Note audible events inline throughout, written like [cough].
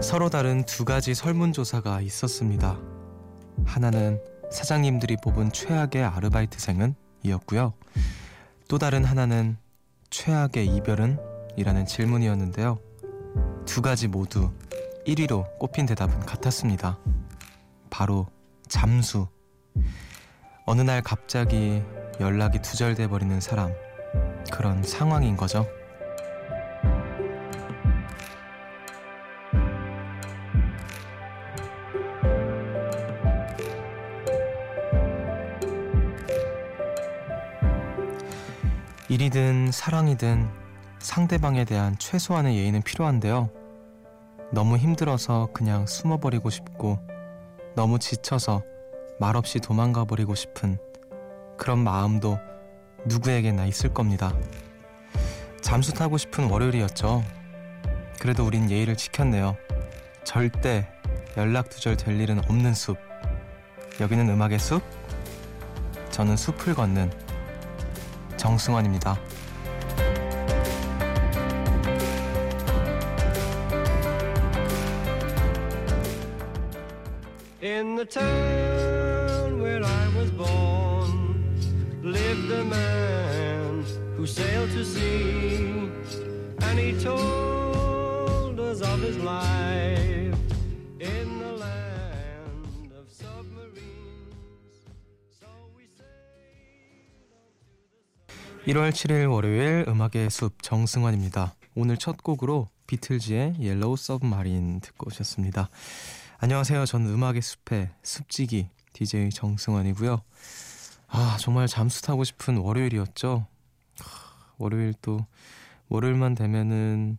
서로 다른 두 가지 설문조사가 있었습니다. 하나는 사장님들이 뽑은 최악의 아르바이트생은 이었고요. 또 다른 하나는 최악의 이별은? 이라는 질문이었는데요. 두 가지 모두 1위로 꼽힌 대답은 같았습니다. 바로 잠수. 어느 날 갑자기 연락이 두절돼 버리는 사람. 그런 상황인 거죠. 사랑이든 상대방에 대한 최소한의 예의는 필요한데요. 너무 힘들어서 그냥 숨어버리고 싶고, 너무 지쳐서 말없이 도망가 버리고 싶은 그런 마음도 누구에게나 있을 겁니다. 잠수 타고 싶은 월요일이었죠. 그래도 우린 예의를 지켰네요. 절대 연락 두절 될 일은 없는 숲. 여기는 음악의 숲. 저는 숲을 걷는 정승환입니다. The town where I was born lived a man who sailed to sea and he told us of his life in the land of submarines. So we sailed on to the 1월 7일 월요일 음악의 숲 정승환입니다. 오늘 첫 곡으로 비틀즈의 Yellow Submarine 듣고 오셨습니다. 안녕하세요. 저는 음악의 숲의 숲지기 DJ 정승환이고요. 아 정말 잠수 타고 싶은 월요일이었죠. 월요일 또 월요일만 되면은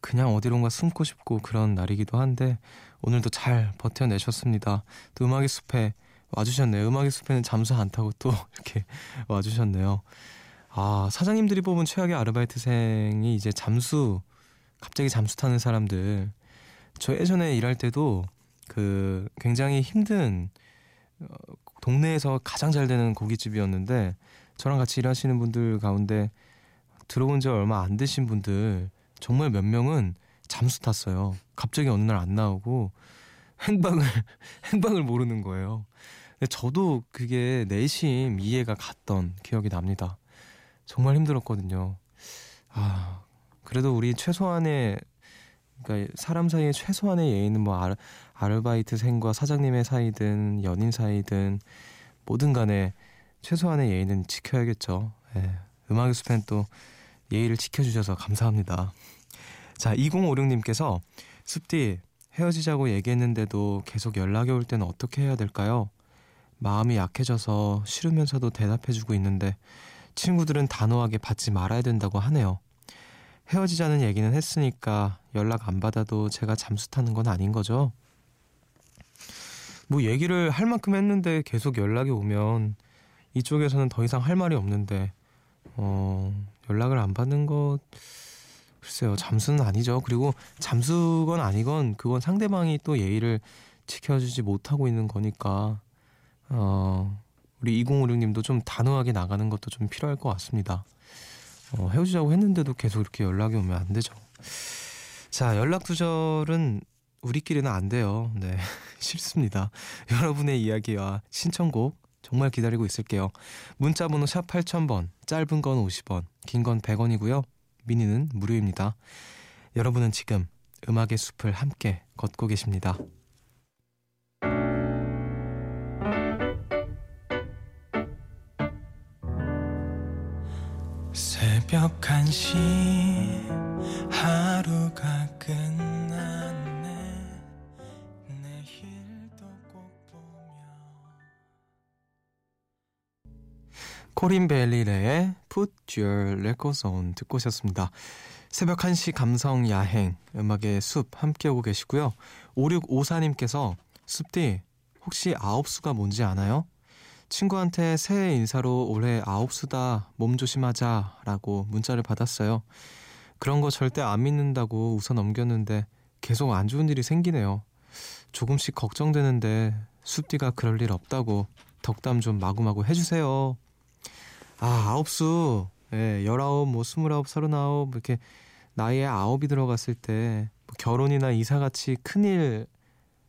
그냥 어디론가 숨고 싶고 그런 날이기도 한데 오늘도 잘 버텨내셨습니다. 또 음악의 숲에 와주셨네요. 음악의 숲에는 잠수 안 타고 또 [laughs] 이렇게 와주셨네요. 아 사장님들이 뽑은 최악의 아르바이트생이 이제 잠수 갑자기 잠수 타는 사람들. 저 예전에 일할 때도 그 굉장히 힘든 어, 동네에서 가장 잘 되는 고깃집이었는데 저랑 같이 일하시는 분들 가운데 들어온 지 얼마 안 되신 분들 정말 몇 명은 잠수 탔어요. 갑자기 어느 날 안 나오고 행방을 [laughs] 행방을 모르는 거예요. 근데 저도 그게 내심 이해가 갔던 기억이 납니다. 정말 힘들었거든요. 아 그래도 우리 최소한의 그러니까 사람 사이에 최소한의 예의는 뭐 아르, 아르바이트생과 사장님의 사이든 연인 사이든 뭐든 간에 최소한의 예의는 지켜야겠죠. 예. 음악의 숲엔 또 예의를 지켜주셔서 감사합니다. 자, 2056님께서 숲디 헤어지자고 얘기했는데도 계속 연락이 올 때는 어떻게 해야 될까요? 마음이 약해져서 싫으면서도 대답해주고 있는데 친구들은 단호하게 받지 말아야 된다고 하네요. 헤어지자는 얘기는 했으니까 연락 안 받아도 제가 잠수 타는 건 아닌 거죠? 뭐 얘기를 할 만큼 했는데 계속 연락이 오면 이쪽에서는 더 이상 할 말이 없는데 어 연락을 안 받는 것 글쎄요 잠수는 아니죠 그리고 잠수건 아니건 그건 상대방이 또 예의를 지켜주지 못하고 있는 거니까 어 우리 2056님도 좀 단호하게 나가는 것도 좀 필요할 것 같습니다 어, 헤어지자고 했는데도 계속 이렇게 연락이 오면 안 되죠 자 연락 두절은 우리끼리는 안 돼요 네 [laughs] 싫습니다 여러분의 이야기와 신청곡 정말 기다리고 있을게요. 문자 번호 샵 8000번, 짧은 건 50원, 긴 건 100원이고요. 미니는 무료입니다. 여러분은 지금 음악의 숲을 함께 걷고 계십니다. 새벽 1시 하루가 끝났네 내일도 꼭 보며 코린 벨리레의 Put Your Records On 듣고 오셨습니다. 새벽 1시 감성 야행 음악의 숲 함께 오고 계시고요. 5654님께서 숲디 혹시 아홉수가 뭔지 아나요? 친구한테 새해 인사로 올해 아홉 수다 몸 조심하자 라고 문자를 받았어요. 그런 거 절대 안 믿는다고 웃어 넘겼는데 계속 안 좋은 일이 생기네요. 조금씩 걱정되는데 숲디가 그럴 일 없다고 덕담 좀 마구마구 해주세요. 아, 아홉 수. 예, 열아홉, 뭐, 스물아홉, 서른아홉, 이렇게 나이에 아홉이 들어갔을 때, 뭐 결혼이나 이사 같이 큰일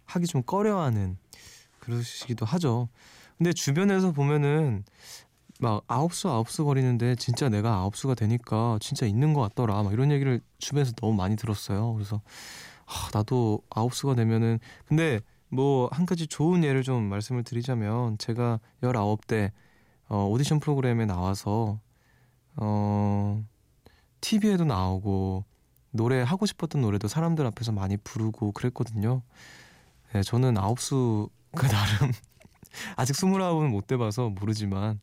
하기 좀 꺼려하는 그러시기도 하죠. 근데 주변에서 보면은 막 아홉수 아홉수 거리는데 진짜 내가 아홉수가 되니까 진짜 있는 것 같더라. 막 이런 얘기를 주변에서 너무 많이 들었어요. 그래서 아, 나도 아홉수가 되면은 근데 뭐 한 가지 좋은 예를 좀 말씀을 드리자면 제가 열아홉 대 어, 오디션 프로그램에 나와서 어 TV에도 나오고 노래 하고 싶었던 노래도 사람들 앞에서 많이 부르고 그랬거든요. 네, 저는 아홉수가 [laughs] 나름 아직 스물아홉은 못 돼봐서 모르지만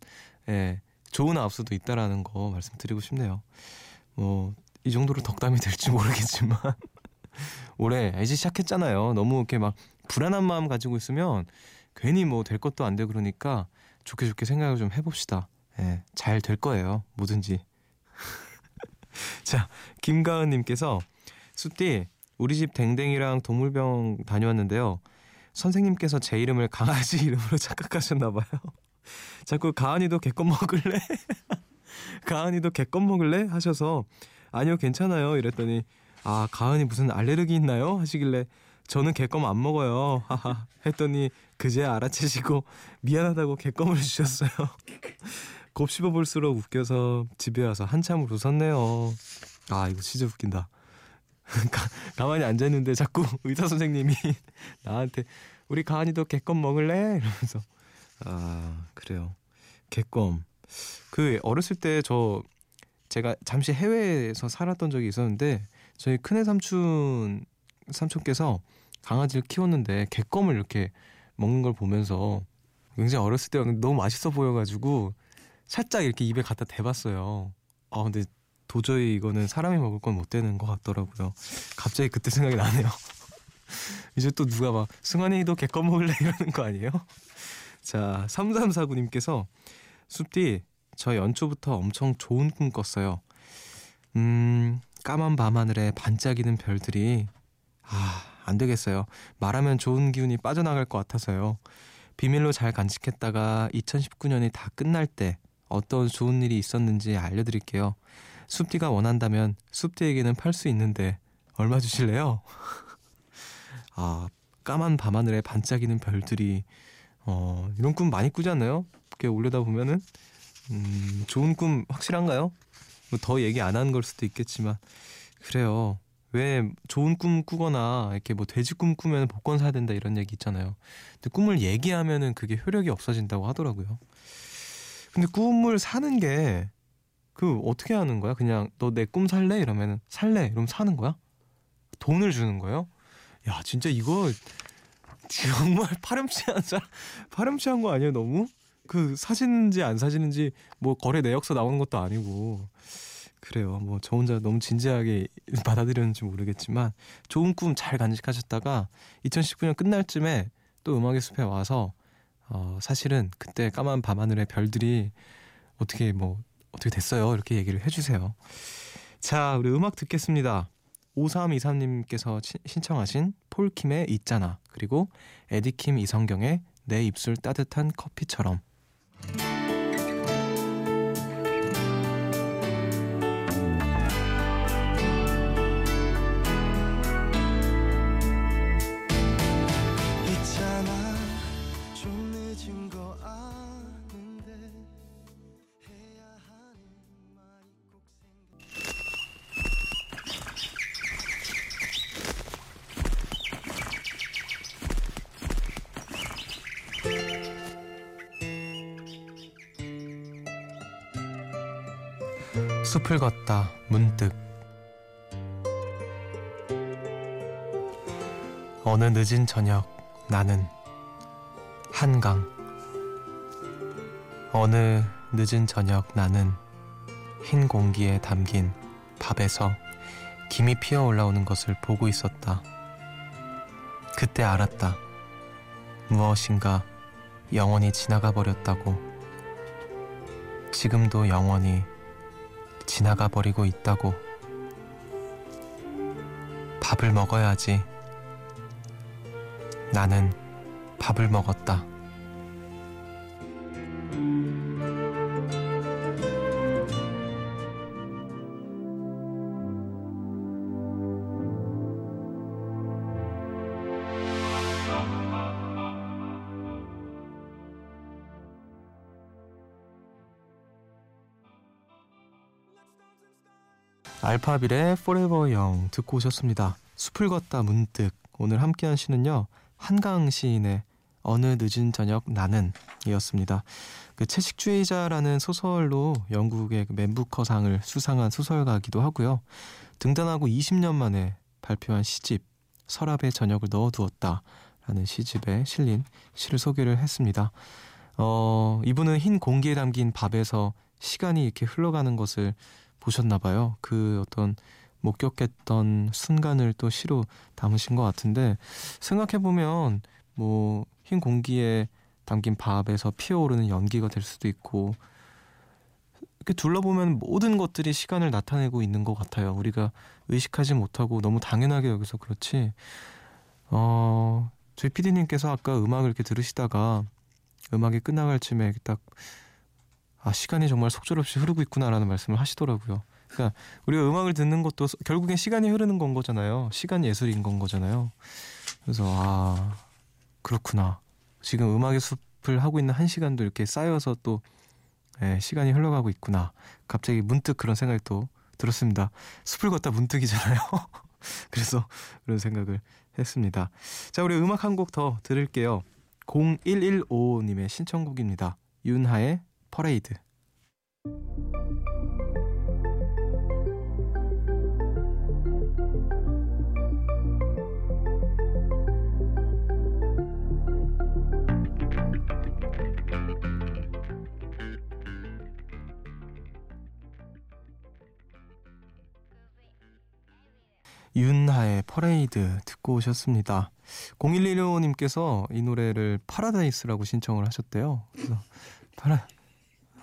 예, 좋은 아홉수도 있다라는 거 말씀드리고 싶네요. 뭐 이 정도로 덕담이 될지 모르겠지만 [laughs] 올해 이제 시작했잖아요. 너무 이렇게 막 불안한 마음 가지고 있으면 괜히 뭐 될 것도 안 되고 그러니까 좋게 좋게 생각을 좀 해봅시다. 예, 잘 될 거예요. 뭐든지. [laughs] 자, 김가은님께서 숲디 우리 집 댕댕이랑 동물병 다녀왔는데요. 선생님께서 제 이름을 강아지 [laughs] 이름으로 착각하셨나 봐요. 자꾸 가은이도 개껌 먹을래? [laughs] 가은이도 개껌 먹을래? 하셔서 아니요 괜찮아요 이랬더니 아 가은이 무슨 알레르기 있나요? 하시길래 저는 개껌 안 먹어요 하하 했더니 그제 알아채시고 미안하다고 개껌을 주셨어요 [laughs] 곱씹어 볼수록 웃겨서 집에 와서 한참을 웃었네요 아 이거 진짜 웃긴다 [laughs] 가, 만히 앉아 있는데 자꾸 [laughs] 의사 선생님이 [laughs] 나한테 우리 가은이도 개껌 먹을래? 이러면서 아 그래요 개껌 그 어렸을 때 저 제가 잠시 해외에서 살았던 적이 있었는데 저희 큰애 삼촌 삼촌께서 강아지를 키웠는데 개껌을 이렇게 먹는 걸 보면서 굉장히 어렸을 때 너무 맛있어 보여가지고 살짝 이렇게 입에 갖다 대봤어요. 아 근데 도저히 이거는 사람이 먹을 건 못 되는 것 같더라고요. 갑자기 그때 생각이 나네요. [laughs] 이제 또 누가 막 승환이도 개껌 먹을래 이러는 거 아니에요? [laughs] 자 3349님께서 숲디 저 연초부터 엄청 좋은 꿈 꿨어요. 음 까만 밤하늘에 반짝이는 별들이 아 안 되겠어요. 말하면 좋은 기운이 빠져나갈 것 같아서요. 비밀로 잘 간직했다가 2019년이 다 끝날 때 어떤 좋은 일이 있었는지 알려드릴게요. 숲디가 원한다면 숲디에게는 팔 수 있는데 얼마 주실래요? [laughs] 아 까만 밤하늘에 반짝이는 별들이 어 이런 꿈 많이 꾸잖아요. 이렇게 올려다 보면은 음 좋은 꿈 확실한가요? 뭐 더 얘기 안 하는 걸 수도 있겠지만 그래요. 왜 좋은 꿈 꾸거나 이렇게 뭐 돼지 꿈 꾸면 복권 사야 된다 이런 얘기 있잖아요. 근데 꿈을 얘기하면은 그게 효력이 없어진다고 하더라고요. 근데 꿈을 사는 게 그 어떻게 하는 거야? 그냥 너 내 꿈 살래? 이러면은 살래. 이러면 사는 거야? 돈을 주는 거예요? 야 진짜 이거 정말 [laughs] 파렴치한 사 파렴치한 거 아니에요 너무? 그 사시는지 안 사시는지 뭐 거래 내역서 나오는 것도 아니고 그래요. 뭐 저 혼자 너무 진지하게 [laughs] 받아들였는지 모르겠지만 좋은 꿈 잘 간직하셨다가 2019년 끝날 쯤에 또 음악의 숲에 와서 어 사실은 그때 까만 밤하늘의 별들이 어떻게 뭐 어떻게 됐어요? 이렇게 얘기를 해주세요. 자, 우리 음악 듣겠습니다. 5323님께서 신청하신 폴킴의 있잖아 그리고 에디킴 이성경의 내 입술 따뜻한 커피처럼 숲을 걷다 문득 어느 늦은 저녁 나는 한강 어느 늦은 저녁 나는 흰 공기에 담긴 밥에서 김이 피어 올라오는 것을 보고 있었다. 그때 알았다. 무엇인가 영원히 지나가 버렸다고. 지금도 영원히 지나가 버리고 있다고. 밥을 먹어야지. 나는 밥을 먹었다. 알파빌의 Forever Young 듣고 오셨습니다. 숲을 걷다 문득 오늘 함께한 시는요 한강 시인의 어느 늦은 저녁 나는 이었습니다. 그 채식주의자라는 소설로 영국의 그 맨부커상을 수상한 소설가기도 하고요. 등단하고 20년 만에 발표한 시집 서랍에 저녁을 넣어두었다 라는 시집에 실린 시를 소개를 했습니다. 어, 이분은 흰 공기에 담긴 밥에서 시간이 이렇게 흘러가는 것을 보셨나 봐요. 그 어떤 목격했던 순간을 또 시로 담으신 것 같은데 생각해 보면 뭐 흰 공기에 담긴 밥에서 피어오르는 연기가 될 수도 있고 이렇게 둘러보면 모든 것들이 시간을 나타내고 있는 것 같아요. 우리가 의식하지 못하고 너무 당연하게 여기서 그렇지. 어, 저희 PD님께서 아까 음악을 이렇게 들으시다가 음악이 끝나갈 쯤에 딱 아, 시간이 정말 속절없이 흐르고 있구나라는 말씀을 하시더라고요. 그러니까 우리가 음악을 듣는 것도 결국엔 시간이 흐르는 건 거잖아요. 시간 예술인 건 거잖아요. 그래서 아 그렇구나. 지금 음악의 숲을 하고 있는 한 시간도 이렇게 쌓여서 또 예, 시간이 흘러가고 있구나. 갑자기 문득 그런 생각이 또 들었습니다. 숲을 걷다 문득이잖아요. [laughs] 그래서 그런 생각을 했습니다. 자, 우리 음악 한 곡 더 들을게요. 0115님의 신청곡입니다. 윤하의 퍼레이드. 윤하의 퍼레이드 듣고 오셨습니다. 0115님께서 이 노래를 파라다이스라고 신청을 하셨대요. 그래서 파라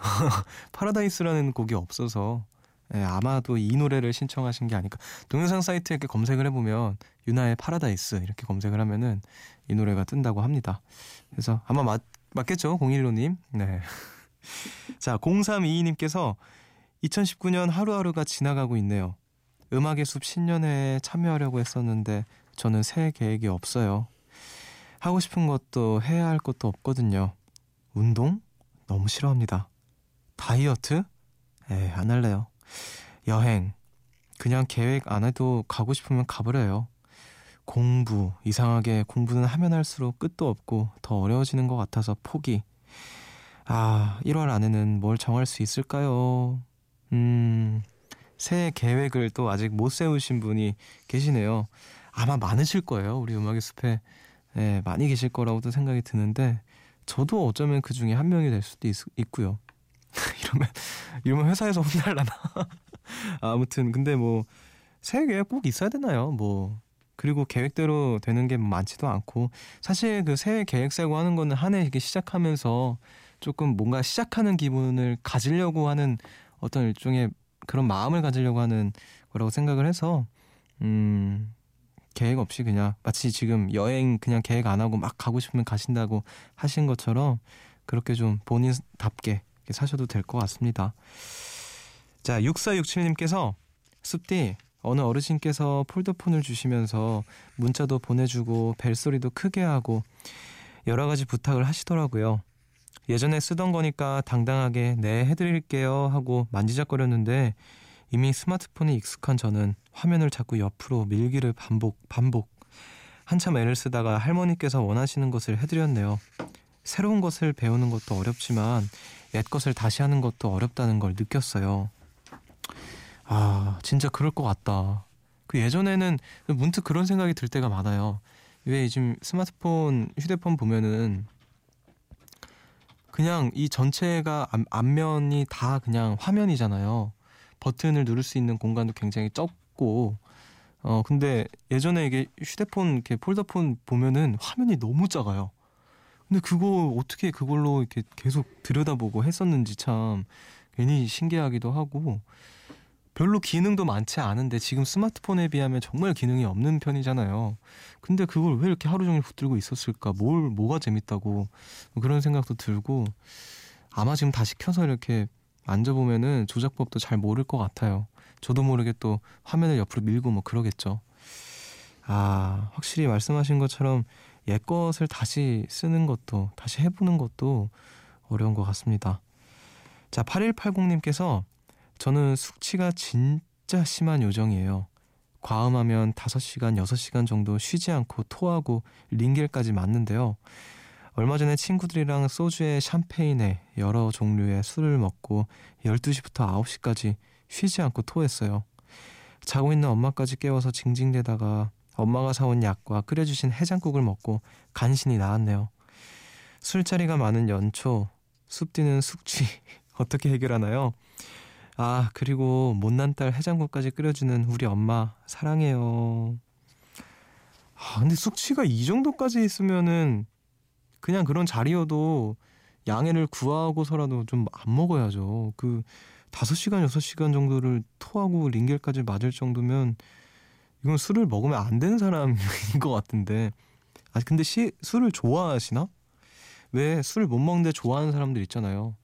[laughs] 파라다이스라는 곡이 없어서 예, 아마도 이 노래를 신청하신 게 아닐까. 동영상 사이트에 이렇게 검색을 해보면 윤하의 파라다이스 이렇게 검색을 하면은 이 노래가 뜬다고 합니다. 그래서 아마 맞, 맞겠죠? 015님. 네. [laughs] 자, 0322님께서 2019년 하루하루가 지나가고 있네요. 음악의 숲 신년회에 참여하려고 했었는데 저는 새해 계획이 없어요. 하고 싶은 것도 해야 할 것도 없거든요. 운동? 너무 싫어합니다. 다이어트? 에, 안 할래요. 여행. 그냥 계획 안 해도 가고 싶으면 가버려요. 공부. 이상하게 공부는 하면 할수록 끝도 없고 더 어려워지는 것 같아서 포기. 아, 1월 안에는 뭘 정할 수 있을까요? 음, 새해 계획을 또 아직 못 세우신 분이 계시네요. 아마 많으실 거예요. 우리 음악의 숲에 네, 많이 계실 거라고도 생각이 드는데 저도 어쩌면 그 중에 한 명이 될 수도 있, 있고요. [laughs] 이러면 이러면 회사에서 혼날라나. [laughs] 아무튼 근데 뭐 새해 계획 꼭 있어야 되나요? 뭐 그리고 계획대로 되는 게 많지도 않고 사실 그 새해 계획 세고 하는 거는 한 해 이렇게 시작하면서 조금 뭔가 시작하는 기분을 가지려고 하는 어떤 일종의 그런 마음을 가지려고 하는 거라고 생각을 해서 음 계획 없이 그냥 마치 지금 여행 그냥 계획 안 하고 막 가고 싶으면 가신다고 하신 것처럼 그렇게 좀 본인답게 사셔도 될 것 같습니다. 자, 6467님께서 숲디 어느 어르신께서 폴더폰을 주시면서 문자도 보내주고 벨소리도 크게 하고 여러 가지 부탁을 하시더라고요. 예전에 쓰던 거니까 당당하게 네 해드릴게요 하고 만지작거렸는데 이미 스마트폰에 익숙한 저는 화면을 자꾸 옆으로 밀기를 반복 반복 한참 애를 쓰다가 할머니께서 원하시는 것을 해드렸네요. 새로운 것을 배우는 것도 어렵지만 옛 것을 다시 하는 것도 어렵다는 걸 느꼈어요. 아 진짜 그럴 것 같다. 그 예전에는 문득 그런 생각이 들 때가 많아요. 왜 지금 스마트폰 휴대폰 보면은 그냥 이 전체가 앞, 면이 다 그냥 화면이잖아요. 버튼을 누를 수 있는 공간도 굉장히 적고 어 근데 예전에 이게 휴대폰 이렇게 폴더폰 보면은 화면이 너무 작아요. 근데 그거 어떻게 그걸로 이렇게 계속 들여다보고 했었는지 참 괜히 신기하기도 하고 별로 기능도 많지 않은데 지금 스마트폰에 비하면 정말 기능이 없는 편이잖아요. 근데 그걸 왜 이렇게 하루 종일 붙들고 있었을까? 뭘 뭐가 재밌다고 그런 생각도 들고 아마 지금 다시 켜서 이렇게 앉아보면은 조작법도 잘 모를 것 같아요. 저도 모르게 또 화면을 옆으로 밀고 뭐 그러겠죠. 아, 확실히 말씀하신 것처럼 옛 것을 다시 쓰는 것도, 다시 해보는 것도 어려운 것 같습니다. 자, 8180님께서 저는 숙취가 진짜 심한 요정이에요. 과음하면 5시간, 6시간 정도 쉬지 않고 토하고 링겔까지 맞는데요. 얼마 전에 친구들이랑 소주에 샴페인에 여러 종류의 술을 먹고 12시부터 9시까지 쉬지 않고 토했어요. 자고 있는 엄마까지 깨워서 징징대다가 엄마가 사온 약과 끓여주신 해장국을 먹고 간신히 나왔네요. 술자리가 많은 연초, 숲디는 숙취 [laughs] 어떻게 해결하나요? 아, 그리고 못난 딸 해장국까지 끓여주는 우리 엄마 사랑해요. 아, 근데 숙취가 이 정도까지 있으면은 그냥 그런 자리여도 양해를 구하고서라도 좀 안 먹어야죠. 그 5시간, 6시간 정도를 토하고 링겔까지 맞을 정도면 이건 술을 먹으면 안 되는 사람인 [laughs] 것 같은데. 아, 근데 시, 술을 좋아하시나? 왜 술을 못 먹는데 좋아하는 사람들 있잖아요.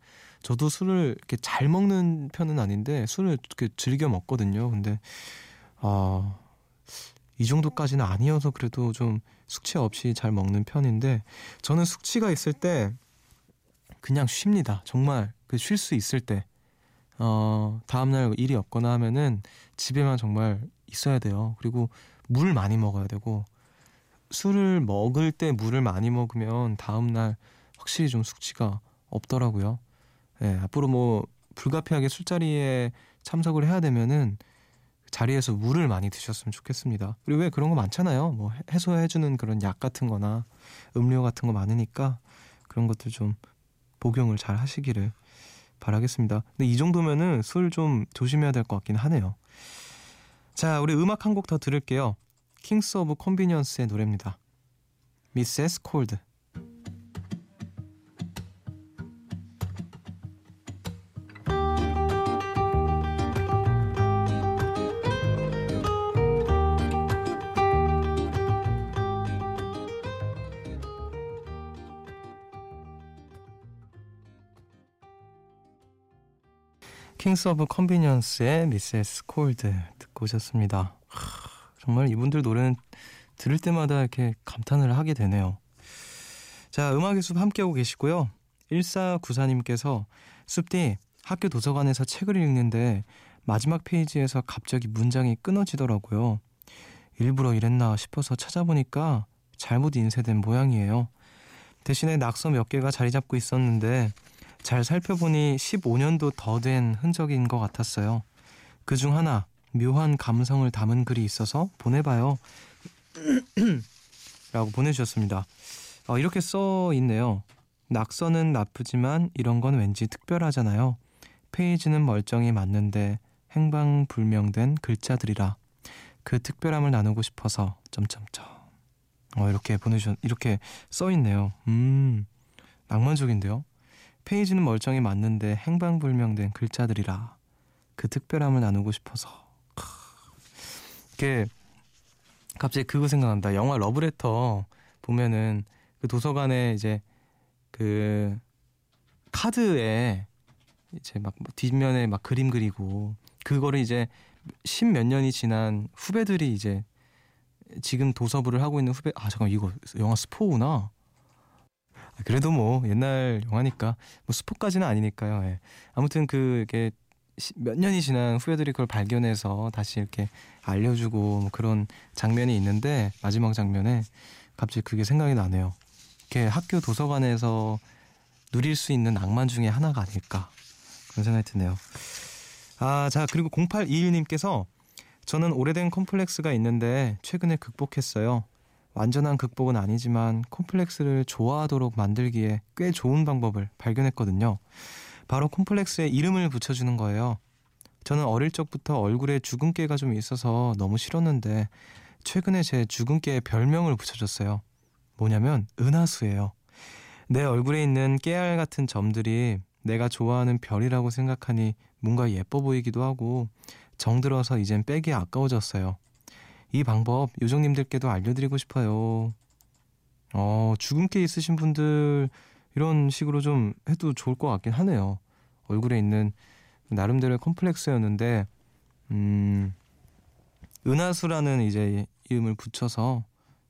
저도 술을 이렇게 잘 먹는 편은 아닌데 술을 이렇게 즐겨 먹거든요. 근데 아, 이 정도까지는 아니어서 그래도 좀 숙취 없이 잘 먹는 편인데 저는 숙취가 있을 때 그냥 쉽니다. 정말 그 쉴 수 있을 때 어, 다음날 일이 없거나 하면은 집에만 정말 있어야 돼요. 그리고 물 많이 먹어야 되고 술을 먹을 때 물을 많이 먹으면 다음 날 확실히 좀 숙취가 없더라고요. 예, 앞으로 뭐 불가피하게 술자리에 참석을 해야 되면은 자리에서 물을 많이 드셨으면 좋겠습니다. 그리고 왜 그런 거 많잖아요. 뭐 해소해주는 그런 약 같은 거나 음료 같은 거 많으니까 그런 것들 좀 복용을 잘 하시기를 바라겠습니다. 근데 이 정도면은 술 좀 조심해야 될 것 같긴 하네요. 자, 우리 음악 한 곡 더 들을게요. Kings of Convenience의 노래입니다. Mrs. Cold. Kings of Convenience의 Mrs. Cold 듣고 오셨습니다. 하, 정말 이분들 노래는 들을 때마다 이렇게 감탄을 하게 되네요. 자, 음악의 숲 함께하고 계시고요. 1494님께서 숲디 학교 도서관에서 책을 읽는데 마지막 페이지에서 갑자기 문장이 끊어지더라고요. 일부러 이랬나 싶어서 찾아보니까 잘못 인쇄된 모양이에요. 대신에 낙서 몇 개가 자리 잡고 있었는데 잘 살펴보니 15년도 더 된 흔적인 것 같았어요. 그 중 하나 묘한 감성을 담은 글이 있어서 보내봐요. [clears throat] 라고 보내주셨습니다. 어, 이렇게 써 있네요. 낙서는 나쁘지만 이런 건 왠지 특별하잖아요. 페이지는 멀쩡히 맞는데 행방불명된 글자들이라 그 특별함을 나누고 싶어서 점점점. 어 이렇게 보내주셨 이렇게 써 있네요. 음 낭만적인데요. 페이지는 멀쩡히 맞는데 행방불명된 글자들이라 그 특별함을 나누고 싶어서 이게 갑자기 그거 생각난다. 영화 러브레터 보면은 그 도서관에 이제 그 카드에 이제 막 뒷면에 막 그림 그리고 그거를 이제 십 몇 년이 지난 후배들이 이제 지금 도서부를 하고 있는 후배 아 잠깐 이거 영화 스포구나 그래도 뭐 옛날 영화니까 뭐 스포까지는 아니니까요. 예. 아무튼 그게 몇 년이 지난 후배들이 그걸 발견해서 다시 이렇게 알려주고 뭐 그런 장면이 있는데 마지막 장면에 갑자기 그게 생각이 나네요. 이렇게 학교 도서관에서 누릴 수 있는 낭만 중에 하나가 아닐까 그런 생각이 드네요. 아, 자 그리고 0821님께서 저는 오래된 컴플렉스가 있는데 최근에 극복했어요. 완전한 극복은 아니지만 콤플렉스를 좋아하도록 만들기에 꽤 좋은 방법을 발견했거든요. 바로 콤플렉스에 이름을 붙여주는 거예요. 저는 어릴 적부터 얼굴에 주근깨가 좀 있어서 너무 싫었는데 최근에 제 주근깨에 별명을 붙여줬어요. 뭐냐면 은하수예요. 내 얼굴에 있는 깨알 같은 점들이 내가 좋아하는 별이라고 생각하니 뭔가 예뻐 보이기도 하고 정들어서 이젠 빼기 아까워졌어요. 이 방법 요정님들께도 알려드리고 싶어요. 어, 주근깨 있으신 분들 이런 식으로 좀 해도 좋을 것 같긴 하네요. 얼굴에 있는 나름대로의 컴플렉스였는데, 음, 은하수라는 이제 이름을 붙여서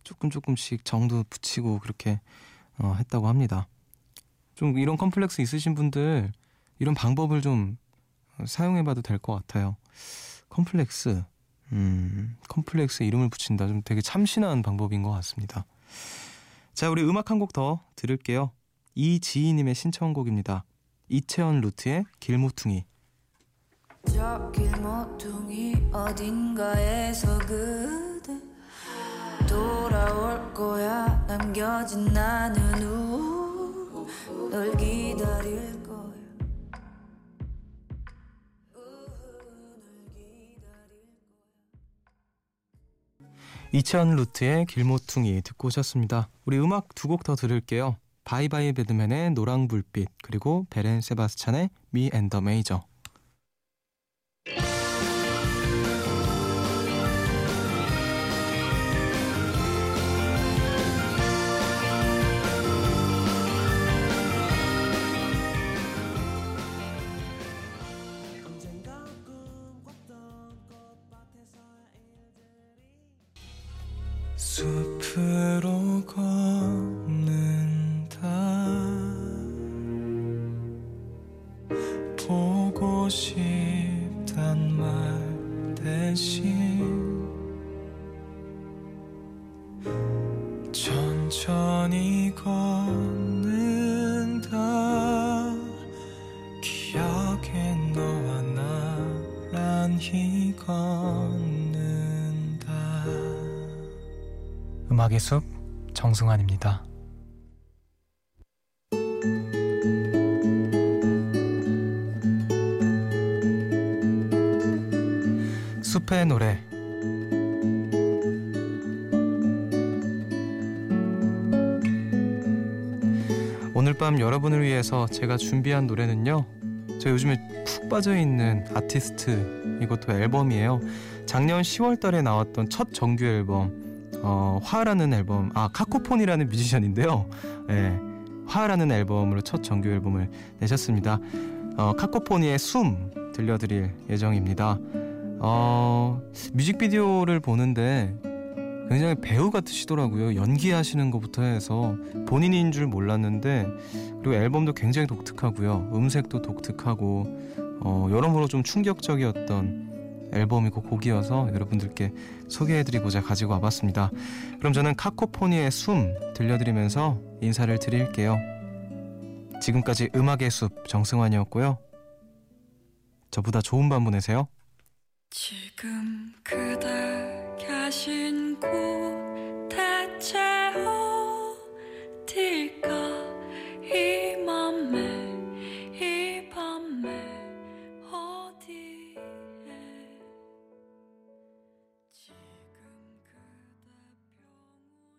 조금 조금씩 정도 붙이고 그렇게 어, 했다고 합니다. 좀 이런 컴플렉스 있으신 분들 이런 방법을 좀 사용해봐도 될 것 같아요. 컴플렉스. 음, 컴플렉스 이름을 붙인다. 좀 되게 참신한 방법인 것 같습니다. 자, 우리 음악 한 곡 더 들을게요. 이지희님의 신청곡입니다. 이채언루트의 길모퉁이. 저 길모퉁이 어딘가에서 그대 돌아올 거야 남겨진 나는 우널 기다릴 거야 이채원 루트의 길모퉁이 듣고 오셨습니다. 우리 음악 두 곡 더 들을게요. Bye Bye Badman의 노랑 불빛 그리고 Belle and Sebastian의 Me and the Major. 숲으로 걷 숲 정승환입니다. 숲의 노래 오늘 밤 여러분을 위해서 제가 준비한 노래는요. 제가 요즘에 푹 빠져 있는 아티스트 이것도 앨범이에요. 작년 10월 달에 나왔던 첫 정규 앨범 어, 화라는 앨범 아 카코폰이라는 뮤지션인데요. 예. 화라는 앨범으로 첫 정규 앨범을 내셨습니다. 어, 카코포니의 숨 들려드릴 예정입니다. 어, 뮤직비디오를 보는데 굉장히 배우 같으시더라고요. 연기하시는 것부터 해서 본인인 줄 몰랐는데 그리고 앨범도 굉장히 독특하고요. 음색도 독특하고 어, 여러모로 좀 충격적이었던 앨범이고 곡이어서 여러분들께 소개해드리고자 가지고 와봤습니다. 그럼 저는 카코포니의 숨 들려드리면서 인사를 드릴게요. 지금까지 음악의 숲 정승환이었고요. 저보다 좋은 밤 보내세요. 지금 그대 계신 곳 대체 어딜까 이 맘에